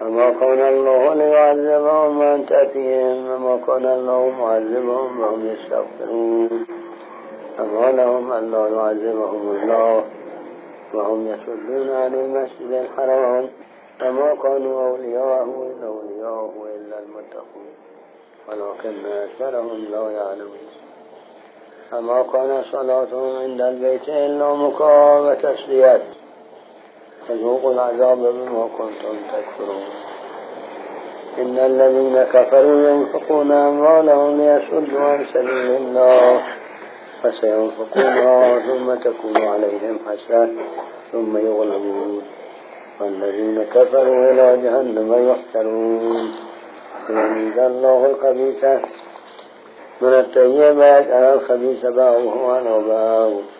وما كان الله ليعذبهم وأنت فيهم وما كان الله معذبهم وهم يستغفرون. فما لهم ألا يعذبهم الله وهم يصدون عن المسجد الحرام. وما كانوا أولياءه إلا أولياءه إلا المتقون. ولكن أكثرهم لا يعلمون. فما كان صلاتهم عند البيت إلا مكاء وتسليات فذوقوا العذاب بما كنتم تكفرون. إن الذين كفروا ينفقون أموالهم ليصدوا عن سبيل الله فسينفقونها ثم تكون عليهم حسرة ثم يغلبون. والذين كفروا إلى جهنم يحشرون يميز الله الخبيث من الطيبات على الخبيث باعه على باع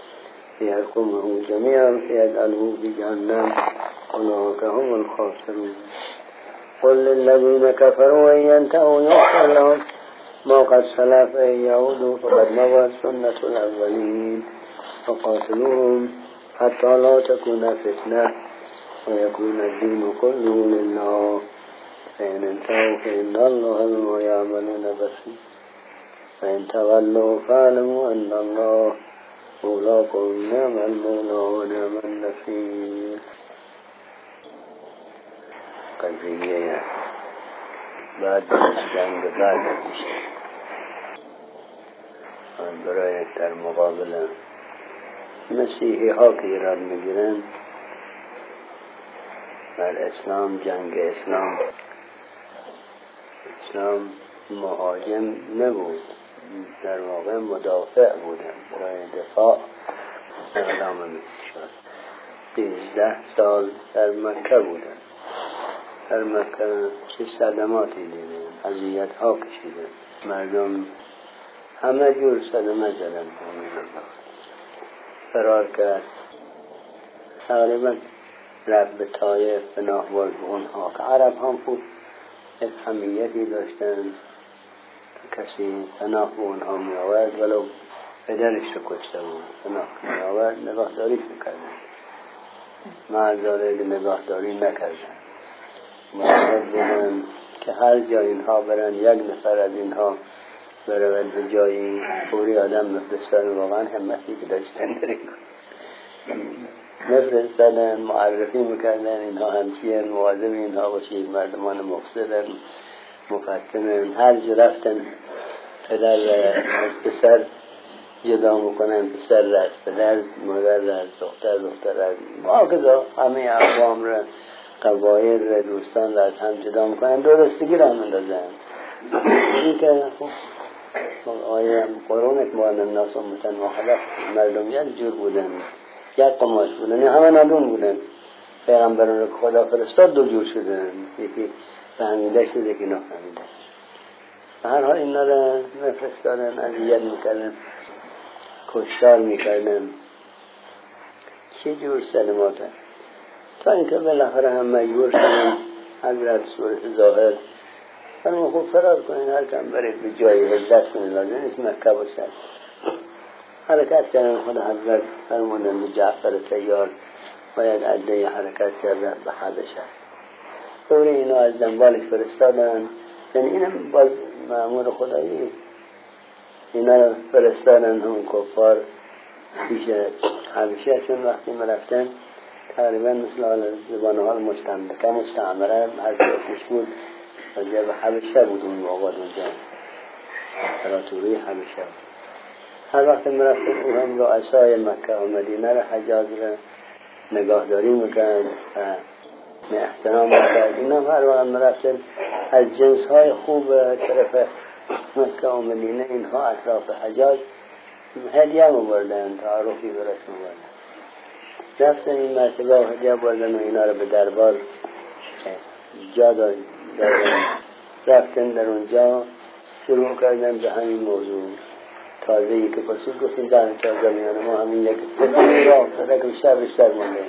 فيحكمه جميعا فيجعله في جهنم أولئك هم الخاسرون. قل للذين كفروا إن ينتهوا يغفر لهم. ما قد سلف إن يعودوا فقد مضت سنة الأولين. فقاتلوهم حتى لا تكون فتنة. ويكون الدين كله لله. فإن انتهوا فإن الله بما يعملون بصير. فإن تولوا فاعلموا أن الله مولاكم نعم المولى ونعم النصير قضیه بعد بعد میشه. برای در مقابل مسیحی ها که ایران می‌گیرن. بر اسلام جنگ اسلام. اسلام مهاجم نبود. در واقع مدافع بودن برای دفاع. اعلام شد سیزده سال در مکه بودن در مکه چه صدماتی دیدن اذیت ها کشیدن مردم همه جور صدمه زدن فرار کرد. تقریبا رفت به طایف به ناهوال به اونها. که عرب هم خوب یک همیتی داشتن. کسی پناه به اونها می آورد ولو پدرش رو کشته بود. پناه می آورد نگاهداری می‌کردن. معذاره نگاهداری نکردن. معرض بودن که هر جای اینها برن یک نفر از اینها برود به جایی پوری آدم مفرستن واقعا همتی که داشتن داریم مفرستادن معرفی می‌کردن اینها همچین مواظب اینها باشید مردمان مقصدن مفتنن هر جا رفتن پدر از پسر جدا می‌کنن پسر را از پدر مادر را از دختر دختر از ما کذا همه اقوام را قبایل را دوستان را از هم جدا می‌کنن درستگی را مندازن این که آیه قرونت موان الناس امتن واحده مردم یک جور بودن یک قماش بودن همه ندون بودن. پیغمبران خدا فرستاد دو جور شدن. یکی فهمیده شده که نفهمیده هر حال اینا را مفرستادن اذیت می‌کردن کشتار می‌کردن چه جور سلمات تا اینکه بالاخره هم مجبور شدن حضرت ظاهر. فرما خوب فرار کنین هر کم برید به جایی هجرت کنین لازم نیست مکه باشد. حرکت کردن خود حضرت فرمودن به جعفر تیار باید عده حرکت کرده به حبشه. طوری اینا از دنبالش فرستادن. یعنی اینم باز معمول خدایی. اینا فرستادن هم کفار. پیش حبشه چون وقتی مرفتن تقریبا مثل زبان حال مستملکه مستعمره هر جا بود. اونجا به حبشه بود اون موقع اونجا امپراتوری حبشه بود. هر وقت مرفتن او هم رؤسای مکه و مدینه رو حجاز رو نگاهداری و احترام این هم هر وقت مرفتن از جنس های خوب طرف مکه و مدینه اینها اطراف حجاز هدیه مبردن تعارفی برس مبردن. رفتن این مرتبه و هدیه بردن و اینا رو به دربار جا رفتن در اونجا شروع کردن به همین موضوع. تازه ای که پسید گفتیم در تازه میانه ما همین یک را افتاده که بیشتر بیشتر مونده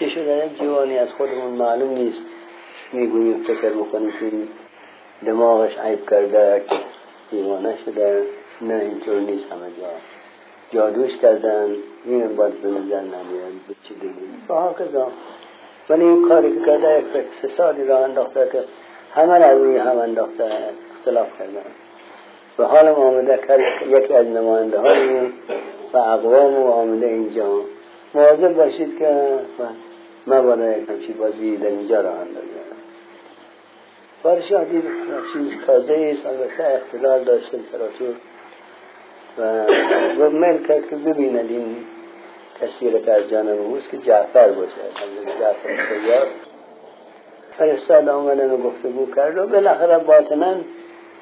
چه شده یک جوانی از خودمون معلوم نیست. می‌گوییم فکر بکنیم که دماغش عیب کرده دیوانه شده نه اینطور نیست همه جا. جادوش کردن این باید به نظر نمیاد به چی دلیل با ولی این کاری که کرده یک فسادی را انداخته که همه را روی هم انداخته اختلاف کردن و حال آمده یکی از نماینده های و اقوام آمده اینجا. مواظب باشید که مبادا یک همچی بازی در اینجا را اندازه پادشاه دید چیز تازه ایست البته اختلال داشت تراتور و میل کرد که ببیند این تصویر که از جانب اوست که جعفر باشه. از جعفر سیار فرستاد آمدن و گفتگو کرد و بالاخره باطنا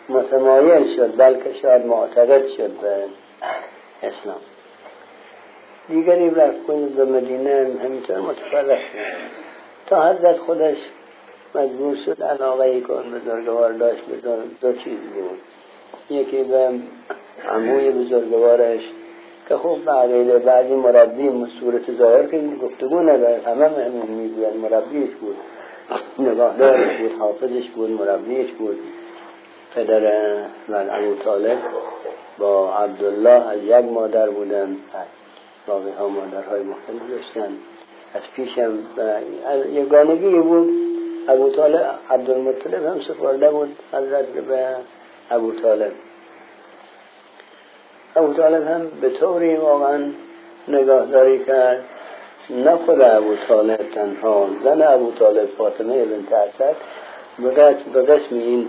متمایل شد بلکه شاید معتقد شد به اسلام. دیگری رفت به مدینه همینطور شد. تا حضرت خودش مجبور شد علاقه ای کن بزرگوار داشت به دو, چیز بود. یکی به عموی بزرگوارش که خوب به بعضی مربی صورت ظاهر که گفتگو نداره همه همین می‌گوید مربیش بود. نگاهدارش بود حافظش بود مربیش بود. پدر من ابو طالب با عبدالله از یک مادر بودن. باقی ها مادرهای مختلف داشتن. از پیشم یگانگی بود. ابو طالب عبدالمطلب هم سپرده بود حضرت به ابو طالب. ابو طالب هم به طوری واقعا نگاهداری کرد نه خود ابو طالب تنها زن ابو طالب فاطمه بنت اسد به قسم این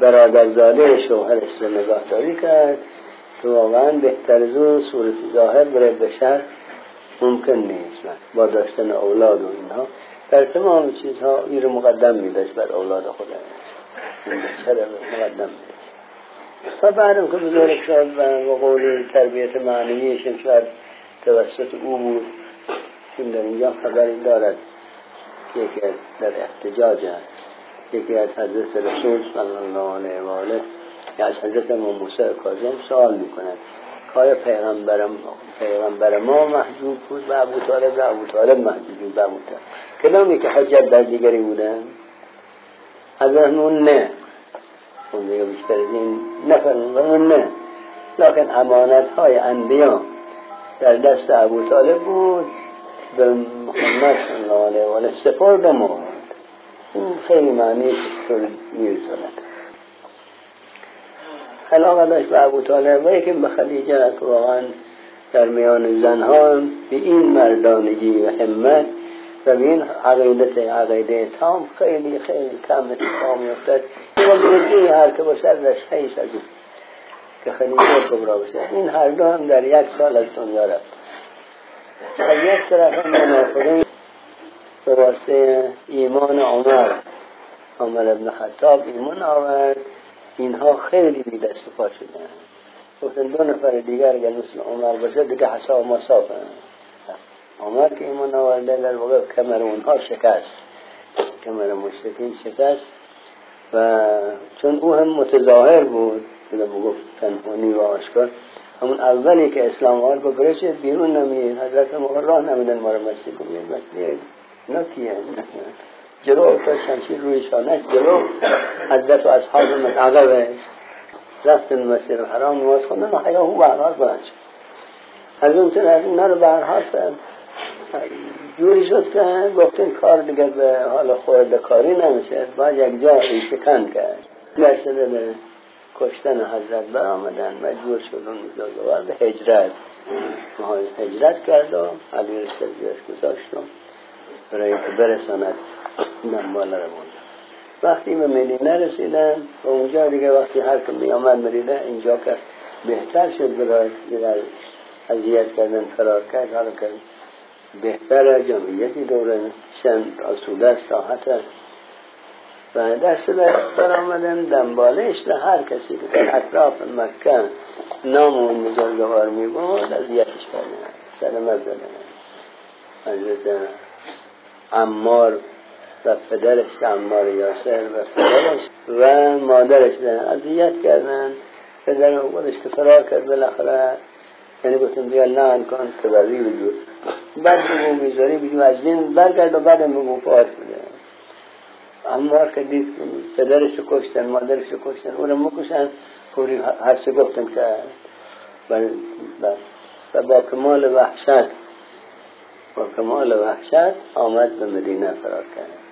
برادرزاده شوهرش رو نگاهداری کرد. که واقعا بهتر از اون صورت ظاهر برای بشر ممکن نیست. با داشتن اولاد و اینها در تمام چیزها این رو مقدم میداشت بر اولاد خودش این مقدم و بعدم که بزرگ شد و قول تربیت معنیش شاید توسط او بود چون در اینجا خبری دارد. یکی از در احتجاج یکی از حضرت رسول صلی الله علیه و آله از حضرت موسی کاظم سوال می‌کند. که آیا پیغمبر, پیغمبر ما محجوب بود و ابو طالب و ابو طالب محجوب بود ابو طالب. کلامی که حجت در دیگری بودن از اون نه. اون دیگه بیشتر از این نفرمون نه. لکن امانت های انبیا در دست ابو طالب بود. به محمد صلی الله علیه و سپرد ما این خیلی معنیش طور میرساند. علاقه داشت به ابو طالب و یکی به خدیجه واقعا در میان زنها به این مردانگی و همت و به این عقیدت عقیده تام خیلی خیلی کم اتفاق میافتد این هر که ازش حیث از که خلیفه کبرا باشه. این هر دو هم در یک سال از دنیا رفت. از یک طرف هم منافقین به واسطه ایمان عمر عمر ابن خطاب ایمان آورد. اینها خیلی بی دست پا شدن گفتن دو نفر دیگر اگر مثل عمر باشه دیگه حساب مصاف عمر که ایمان آورده در واقع کمر اونها شکست. کمر مشرکین شکست. و چون او هم متظاهر بود که گفت تنهانی و آشکار. همون اولی که اسلام آورد با برش بیرون نمید. حضرت مغر راه نمیدن ما رو مسیح کنید. نه کیه جلو تا شمشیر روی شانش جلو حضرت و اصحاب من عقبش رفتن مسیر حرام نماز خوندن و حیاه او برحال بلند شد. از اون طرف اینا رو برحال جوری شد که گفتن کار دیگه به حال خورده کاری نمیشه. باید یک جا شکن کرد. مرسده به کشتن حضرت برآمدن مجبور شد اون بزرگوار به هجرت. هجرت کرد و علی زیرش گذاشت برای که برساند. بالا رو بود وقتی به مدینه رسیدن و اونجا دیگه وقتی هر که می آمد مدینه اینجا که بهتر شد برای اذیت کردن فرار کرد حالا که بهتر جمعیتی دوره چند آسوده است راحت و دست بر آمدن دنبالش هر کسی که در اطراف مکه نام اون بزرگوار می بود اذیتش کردن. سلامت زدن حضرت عمار و پدرش عمار یاسر و پدرش و مادرش اذیت کردن. پدر خودش که فرار کرد بالاخره. یعنی گفتم بیا لعن کن تبری بجور بعد بگو می‌ذاری بگو از دین برگرد و بعد بگو پاس بده. عمار که دید پدرش رو کشتن مادرش رو کشتن اونم مکشن پوری هر چه گفتم که و با کمال وحشت با کمال وحشت آمد به مدینه فرار کرد.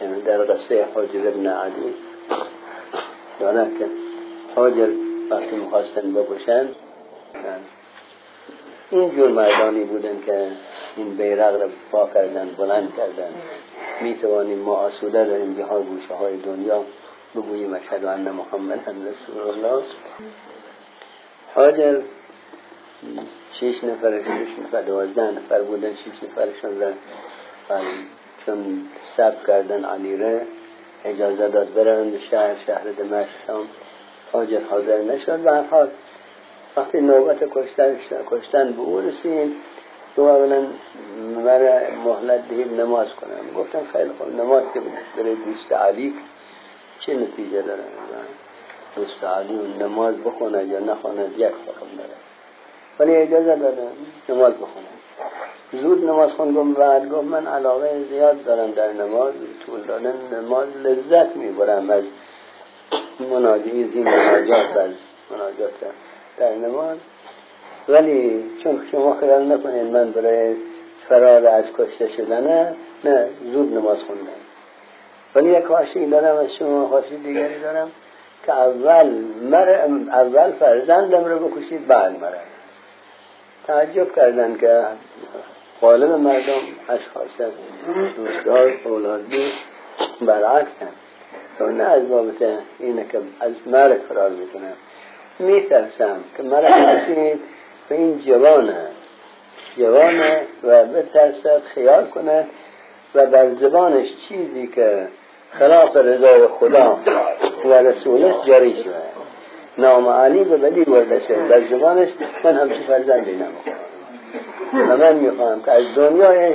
یعنی در قصه حجر ابن عدی. داند که حجر وقتی می‌خواستن بکشن این جور مردانی بودن که این بیرق را پا کردن بلند کردن. می توانیم ما آسوده داریم به گوشه های دنیا بگوییم اشهد ان محمد رسول الله حاجر شش نفر شش نفر دوازده نفر بودن شش نفرشون را چون سب کردن علیره اجازه داد برن شهر شهر دمشق. هم حاجر حاضر نشد و حال وقتی نوبت کشتن, کشتن به او رسید تو اولا مرا مهلت دهید نماز کنم. گفتم خیلی خوب نماز که برای دوست علی. چه نتیجه داره؟ دوست علی و نماز بخونه یا نخونه یک حکم داره. ولی اجازه دادم نماز بخونه. زود نماز خون بعد گفت من علاقه زیاد دارم در نماز طول دادن نماز لذت می‌برم از مناجی زین مناجات از مناجات در نماز. ولی چون شما خیال نکنید من برای فرار از کشته شدنه نه زود نماز خوندم. ولی یک خواهشی دارم از شما خواهشی دیگری دارم که اول مر اول فرزندم رو بکشید بعد مرا. تعجب کردن که غالب مردم اشخاص دوستدار اولاد برعکس هم نه از بابت اینه که از مرگ فرار می‌کنم میترسم که مرا کسی به این جوانه. جوانه و بترسد خیال کنه و بر زبانش چیزی که خلاف رضای خدا و رسولش جاری شده. نام علی به بدی ورده شد بر زبانش من همچه فرزندی نمی‌خوام. و من می‌خوام که از دنیای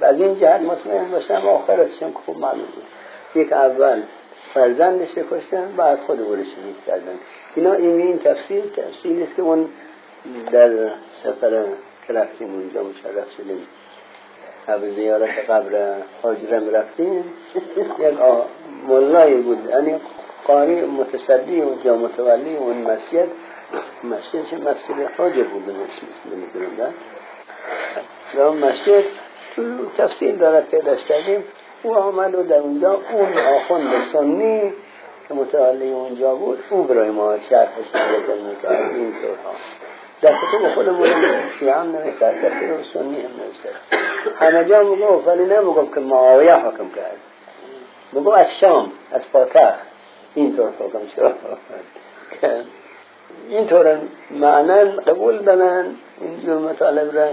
از این جهت مطمئن باشم آخرتشم خوب معلوم یک اول فرزندش کشتن بعد خود او شهید کردن اینا این این تفصیل تفصیلی است که اون در سفر که اونجا مشرف شدیم. به زیارت قبر حاجرم رفتیم. یک ملایی بود. یعنی قاری متصدی اونجا متولی اون مسجد. مسجد چه مسجد حاجر بود نمی‌دونم در مسجد تفصیل دارد پیداش کردیم. او آمد و در اونجا اون آخوند سنی که متعالی اونجا بود او برای ما شرحش نگذر می‌کرد این طور ها در کتب خودمون شیعه هم نوشته در کتب سنی هم نوشته. همه جا می‌گفت ولی نمی‌گفت که معاویه حکم کرد بگو از شام از پاتخ اینطور حکم شد. اینطور معنا قبول دارن اینجور مطالب را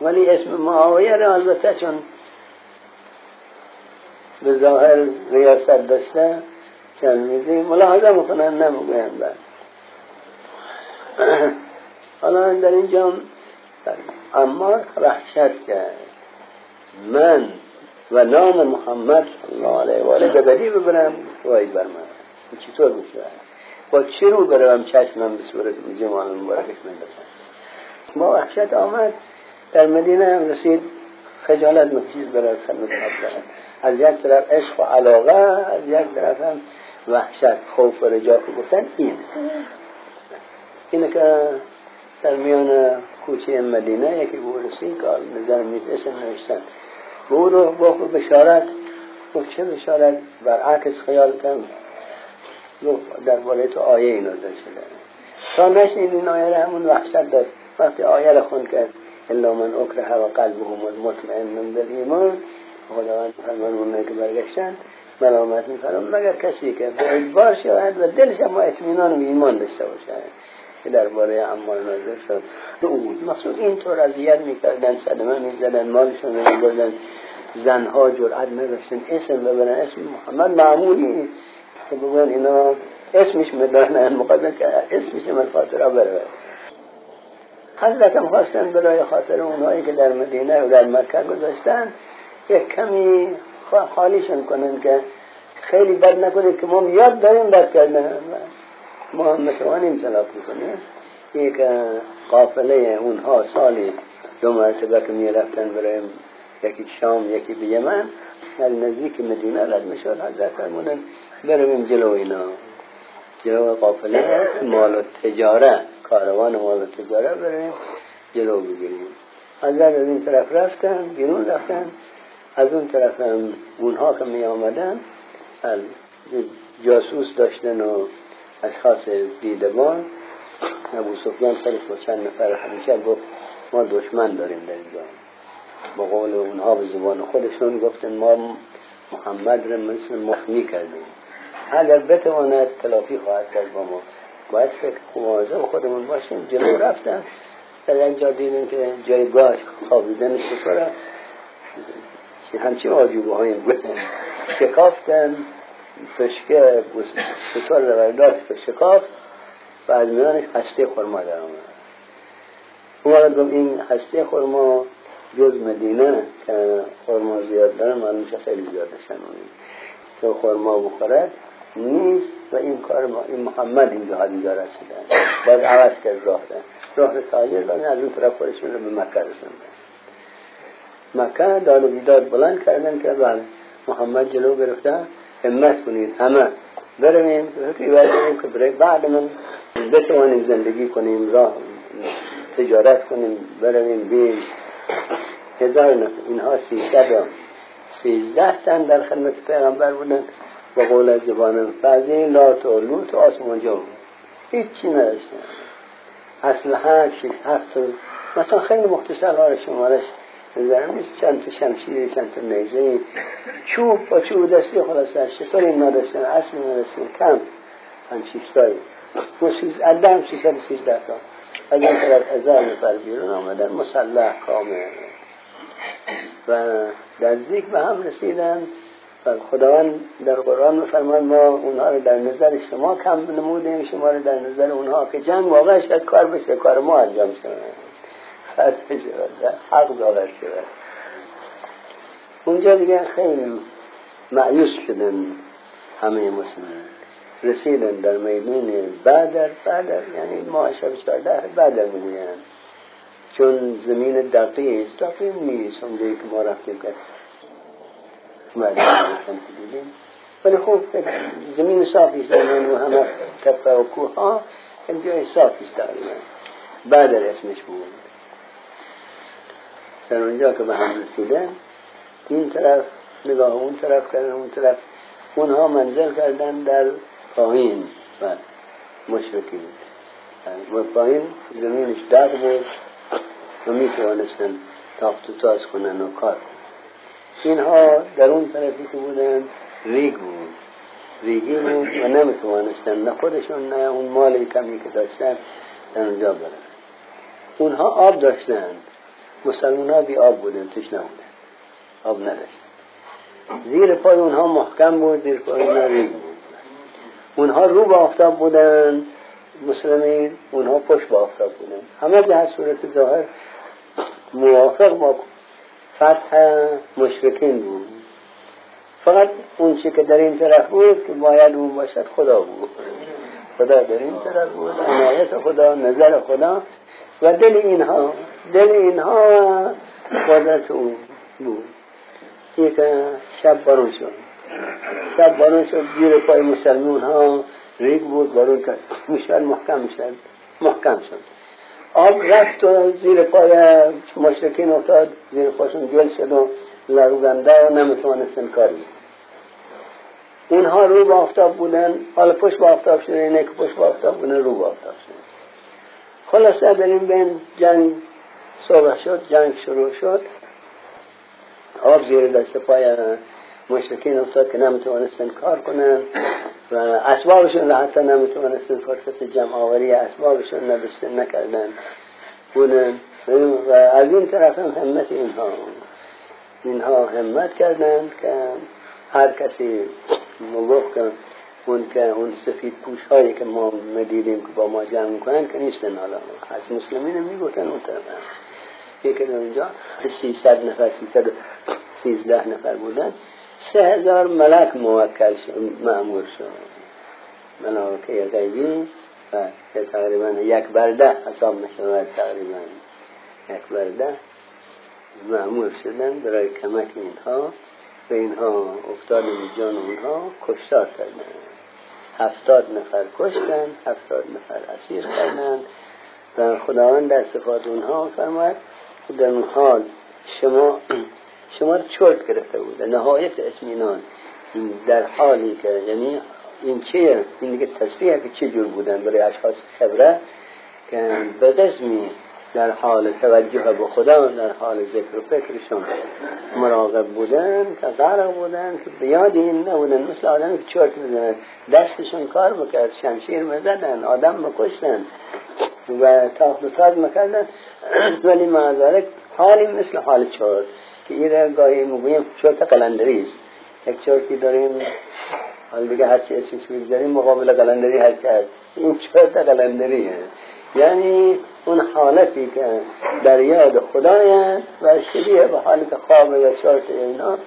ولی اسم معاویه را البته چون به ظاهر ریاست داشته چند میزی ملاحظه می‌کنن نمی‌گویم بعد. حالا در اینجا اما وحشت کرد. من و نام محمد صلی الله علیه و آله به بدی ببرم وای بر من. چطور میشه؟ با چه رو برم چشمم به صورت جمال مبارکش من با وحشت آمد. در مدینه هم رسید خجالت مکشید برای حضرت از یک طرف عشق و علاقه از یک طرف هم وحشت خوف و رجا گفتن این. اینه که در میان کوچه مدینه یکی بورسی که نظر میز اسم نوشتن. به او رو گفت بشارت گفت چه بشارت؟ برعکس خیال کن. گفت در تو آیه این نازل شده تا نشنید این آیه همون وحشت داد وقتی آیه را خون کرد. الا من اکره و قلبه مطمئن بالایمان خداوند فرمان اونایی که برگشتن ملامت می‌کنم مگر کسی که اجبار شود و دلش اما اطمینان و ایمان داشته باشه. که درباره عمال نازل شد. او مقصود اینطور اذیت می‌کردن صدمه می‌زدن مالشون میبردن زنها جرأت نداشتن. اسم ببرن اسم محمد معمولی. که بگن اینا اسمش می‌دانن مقدم که اسمش من خاطر بره هم خواستن برای خاطر اونهایی که در مدینه و در مکه گذاشتن یک کمی خالیشون کنن که خیلی بد نکنید که ما یاد داریم بد کردن ما هم متوانیم تلاف کنیم یک قافله اونها سالی دو مرتبه که می رفتن برای یکی شام یکی به یمن از نزدیک مدینه رد می‌شد. حضرت فرمونن برویم جلو اینا. جلو قافله مال و تجاره کاروان و تجاره بریم جلو بگیریم. از این طرف رفتن بیرون رفتن. از اون طرف هم اونها که می آمدن جاسوس داشتن و اشخاص دیدبان ابو سفیان سرش با چند نفر همیشه گفت ما دشمن داریم در اینجا. با قول اونها به زبان خودشون گفتن ما محمد را مثل مخمی کردیم اگر بتواند تلافی خواهد کرد با ما. باید فکر مواظب خودمون باشیم. جلو رفتن. در یک جا دیدیم که جایگاه خوابیدن شکر همچین آجوبه های شکافتن پشکه شکر رو برداشت به شکاف. و از میانش هسته خورما در آمد اون وقت این هسته خورما جز مدینه که خورما زیاد داره معلوم خیلی زیاد داشتن که خورما بخورد نیست و این کار ما این محمد اینجا اینجا رسیدن باید عوض کرد راه ده راه تاجر و از اون طرف خودشون رو به مکه رسوندن. مکه داد بیداد بلند کردن که بله محمد جلو گرفته. همت کنید همه. برویم که برای بعد من بتوانیم زندگی کنیم راه تجارت کنیم برویم بیم هزار نفر. اینها سیصد سیزده تن در خدمت پیغمبر بودن. با قول زبان بعضی لات و لوت و آسمان جو. هیچی نداشتن اصلا شش هفت مثلا خیلی مختصر ها شمارش نظرم نیست. چند تا شمشیر چند تا نیزه چوب با چوب دستی خلاصه این نداشتن؟ اصل نداشتن. کم. هم شیشتایی و سیز ادم سیصد سیزده تا. از این طرف هزار نفر بیرون آمدن. مسلح کامل. و نزدیک به هم رسیدن. خداوند در قرآن میفرماد ما اونها رو در نظر شما کم نمودیم شما رو در نظر اونها که جنگ واقعا شاید کار بشه کار ما انجام شد حق داور شد اونجا دیگه خیلی معیوس شدن همه مسلمان. رسیدن در میدون بدر بدر یعنی ما شب چهارده بدر می‌گوین چون زمین دقیق است دقیق نیست. اونجایی که ما رفتیم کرد ولی خوب زمین صافی است و همه تپه و کوه ها جای صافی است بدر اسمش بود در اونجا که به هم رسیدن این طرف نگاه اون طرف کردن اون طرف. اونها منزل کردن در پایین. و مشرکی و پایین زمینش دق بود. و می توانستن تاخت و تاز کنن و کار اینها در اون طرفی که بودن ریگ بود. ریگی بود و نمی توانستن نه خودشون نه اون مالی کمی که داشتن در اونجا برن. اونها آب داشتند. مسلمان ها بی آب بودن توش نبودن. آب نداشتن. زیر پای اونها محکم بود زیر پای اونها ریگ بود. اونها رو به آفتاب بودن مسلمین اونها پشت به آفتاب بودن. همه به هر صورت ظاهر موافق با فتح مشرکین بود. فقط اون چی که در این طرف بود که باید اون باشد خدا بود. خدا در این طرف بود عنایت خدا نظر خدا. و دل اینها دل اینها قدرت اون بود. یک شب بارون شد. شب بارون شد گیر پای مسلمون ها ریگ بود بارون کرد. می‌شد محکم شد محکم شد. آب رفت و زیر پای مشرکین افتاد زیر پاشون گل شد و لرزنده و نمی‌توانستن کاری اونها رو به آفتاب بودن حالا پشت به آفتاب شده اینه که پشت به آفتاب بودن رو به آفتاب شده خلاصه این بین جنگ صبح شد جنگ شروع شد. آب زیر دست پای مشرکین افتاد که نمی‌توانستن کار کنن و اسبابشون را حتی نمی‌توانستن فرصت جمع آوری اسبابشون نداشتن نکردن. بودن. و از این طرف هم همت اینها. اینها همت کردند که هر کسی مگفت که اون که اون سفید پوش هایی که ما مدیدیم که با ما جمع می‌کنن که نیستن حالا. از مسلمین می‌گفتن اون طرف یکی در اونجا سیصد نفر سیصد سیزده نفر بودن. سه هزار ملک موکل شد معمول شد. ملائکه غیبی و تقریبا یک برده حساب می‌شود تقریبا یک برده معمول شدن برای کمک اینها. و اینها افتاد جان اونها کشتار کردن. هفتاد نفر کشتن هفتاد نفر اسیر کردن. و خداوند در صفات اونها فرماید در اون حال شما شما رو چرت گرفته بود. نهایت اطمینان. در حالی که یعنی این چیه؟ این دیگه تصریحه که چه جور بودن برای اشخاص خبره که به قسمی در حال توجه به خدا در حال ذکر و فکرشون مراقب بودن غرق بودن که بیاد این نبودن. مثل آدم که چرت می‌زنن دستشون کار بکرد شمشیر می‌زدن آدم مکشتن و تاخت و تاج می‌کردن. ولی معذارک حالی مثل حال چرت. که این گاهی می‌گویم چرت قلندری است. یک چرتی داریم حال دیگه هرچی اسمش داریم مقابل قلندری هر کرد این چرت قلندریه یعنی اون حالتی که در یاد خدای و شبیه به حالت خواب یا چارت اینا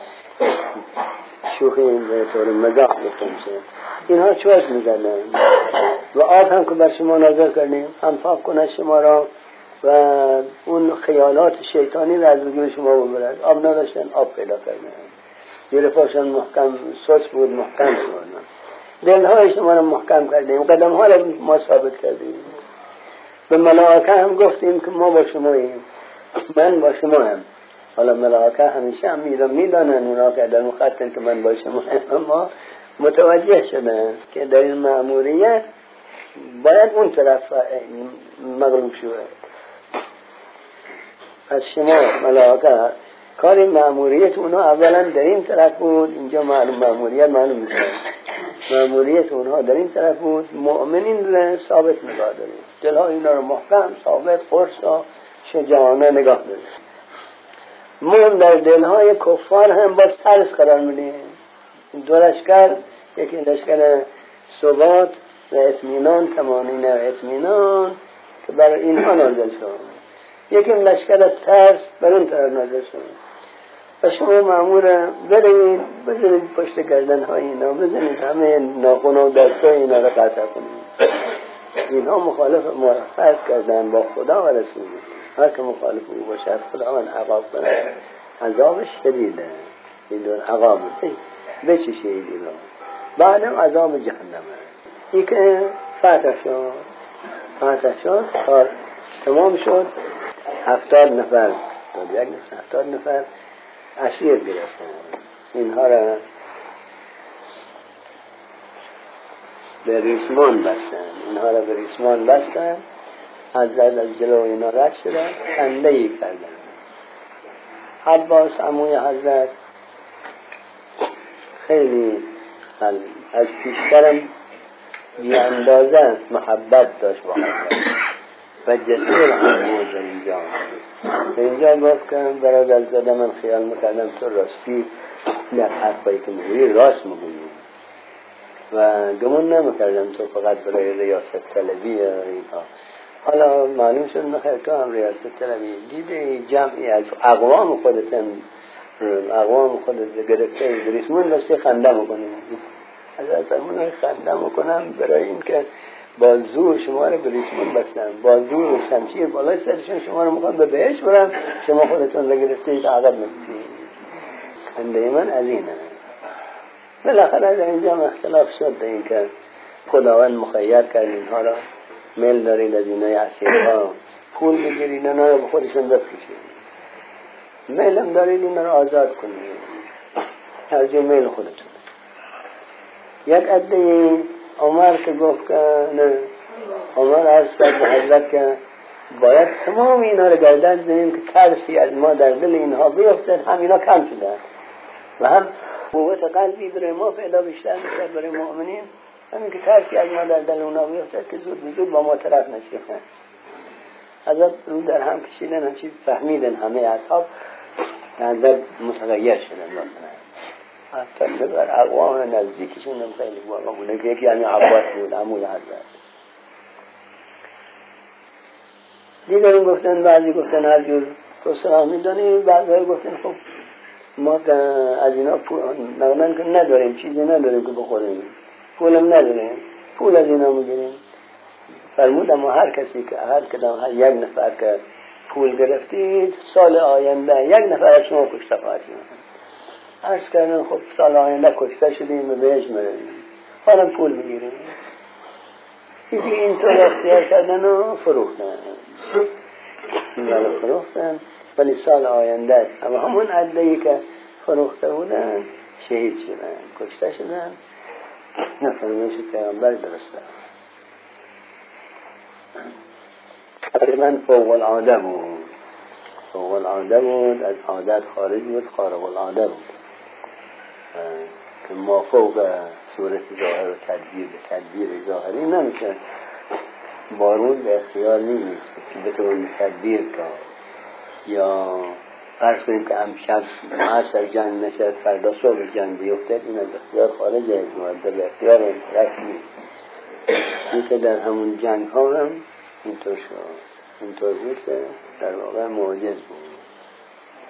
شوخی به طور مزاح میشه اینها چوز می‌زنن. و آب هم که بر شما نظر کردیم هم پاک کنه شما را. و اون خیالات شیطانی را از وجود شما ببرد آب نداشتن آب پیدا کردن. پاشان محکم سوس بود محکم شد. دلهای شما را محکم کردیم. قدم ها را ما ثابت کردیم. به ملاکه هم گفتیم که ما با شماییم. من با شما هم حالا ملاکه همیشه هم می‌دانن. اونا که در مخطن که من با شما هم اما متوجه شدن که در این معمولیت باید اون طرف مغلوب شود. از شما ملاکه کار معمولیت اونا اولا در این طرف بود. اینجا معلوم معمولیت معلوم میشه معمولیت اونها در این طرف بود. مؤمنین رو ثابت نگاه داریم. دلها اینا رو محکم ثابت قرص و شجاعانه نگاه داریم. ما در دلهای کفار هم باز ترس قرار میدیم. دو لشکر یکی لشکر ثبات و اطمینان تمامین و اطمینان که برای اینها نازل شد. یکی لشکر ترس بر اون طرف شد و شما معمول برید بزنید پشت گردن های اینا بزنید همه ناخون و دست اینا رو قطع کنید. اینها مخالف موفق کردن با خدا و رسول. هر که مخالف او باشد خدا من عقاب کنه عذاب شدیده. این دون عقاب بچشید اینا بعدم عذاب جهنمه این که فتح شد. فتح شد تمام شد. هفتاد نفر داد یک نفر هفتاد نفر اسیر گرفتن. اینها را به ریسمان بستن. اینها را به ریسمان بستن. از از جلو اینا رد شدن. خنده ای کردن عباس عموی حضرت خیلی از پیشترم بی محبت داشت با حضرت. و جسور هم بود اینجا اینجا گفت که برادر زده من خیال می‌کردم تو راستی در حرفایی که می‌گویی راست می‌گویی. و گمون نمی‌کردم تو فقط برای ریاست طلبی اینها. حالا معلوم شد نخیر تو هم ریاست طلبی. دیده جمعی از اقوام خودتن اقوام خودت گرفته بریسمون دستی خنده می‌کنیم از همون خنده می‌کنم برای اینکه با زور شما رو به ریسمون بستن. با زور و شمشیر بالای سرشون شما رو می‌خوان به بهش برن. شما خودتون رو گرفته که عقب نمیسی خنده من از اینه. بالاخره در اینجا اختلاف شد این که خداوند مخیر کرد اینها را. میل دارید از اینای ها پول بگیرید اینا رو به خودشون بفروشید. میلم دارید اینا رو آزاد کنید. جو میل خودتون. یک عده عمر که گفت نه. عمر عرض کرد به حضرت که باید تمام اینها رو گردن زنیم که ترسی از ما در دل اینها بیفتد. هم اینا کم شدن و هم قوت قلبی برای ما پیدا بیشتر میشه برای مؤمنین. همین که ترسی از ما در دل اونا بیفتد که زود زود با ما طرف نشیم حضرت رو در هم کشیدن همچی فهمیدن همه اصحاب. حضرت متغیر شدن حتی بر اقوام نزدیکشون هم خیلی واقع بوده. که یکی همین عباس بود عمود حضرت. دیگرین گفتن بعضی گفتن هر جور تو سلام میدانی بعضی گفتن خب ما از اینا که نداریم چیزی نداریم که بخوریم. پولم نداریم. پول از اینا می‌گیریم. فرمود اما هر کسی که هر کدام هر یک نفر که پول گرفتید سال آینده یک نفر از شما کشته خواهد عرض کردن خب سال آینده کشته شدیم و بهش مردیم. حالا پول بگیریم یکی اینطور اختیار کردن و فروختن. این فروختن. ولی سال آینده اما همون عدهی که فروخته بودن شهید شدن کشته شدن. نفرمایش پیغمبر درسته تقریبا فوق العاده بود. فوق العاده بود از عادت خارج بود خارق العاده بود. که ما فوق صورت ظاهر و تدبیر. به تدبیر ظاهری نمیشه. بارون به اختیار نیست که بتوان تدبیر کرد یا فرض کنیم که امشب معصر جنگ نشد فردا صبح جنگ بیفتد این از اختیار خارج از به اختیار طرف نیست. این که در همون جنگ ها هم اینطور شد. اینطور بود که در واقع معجز بود.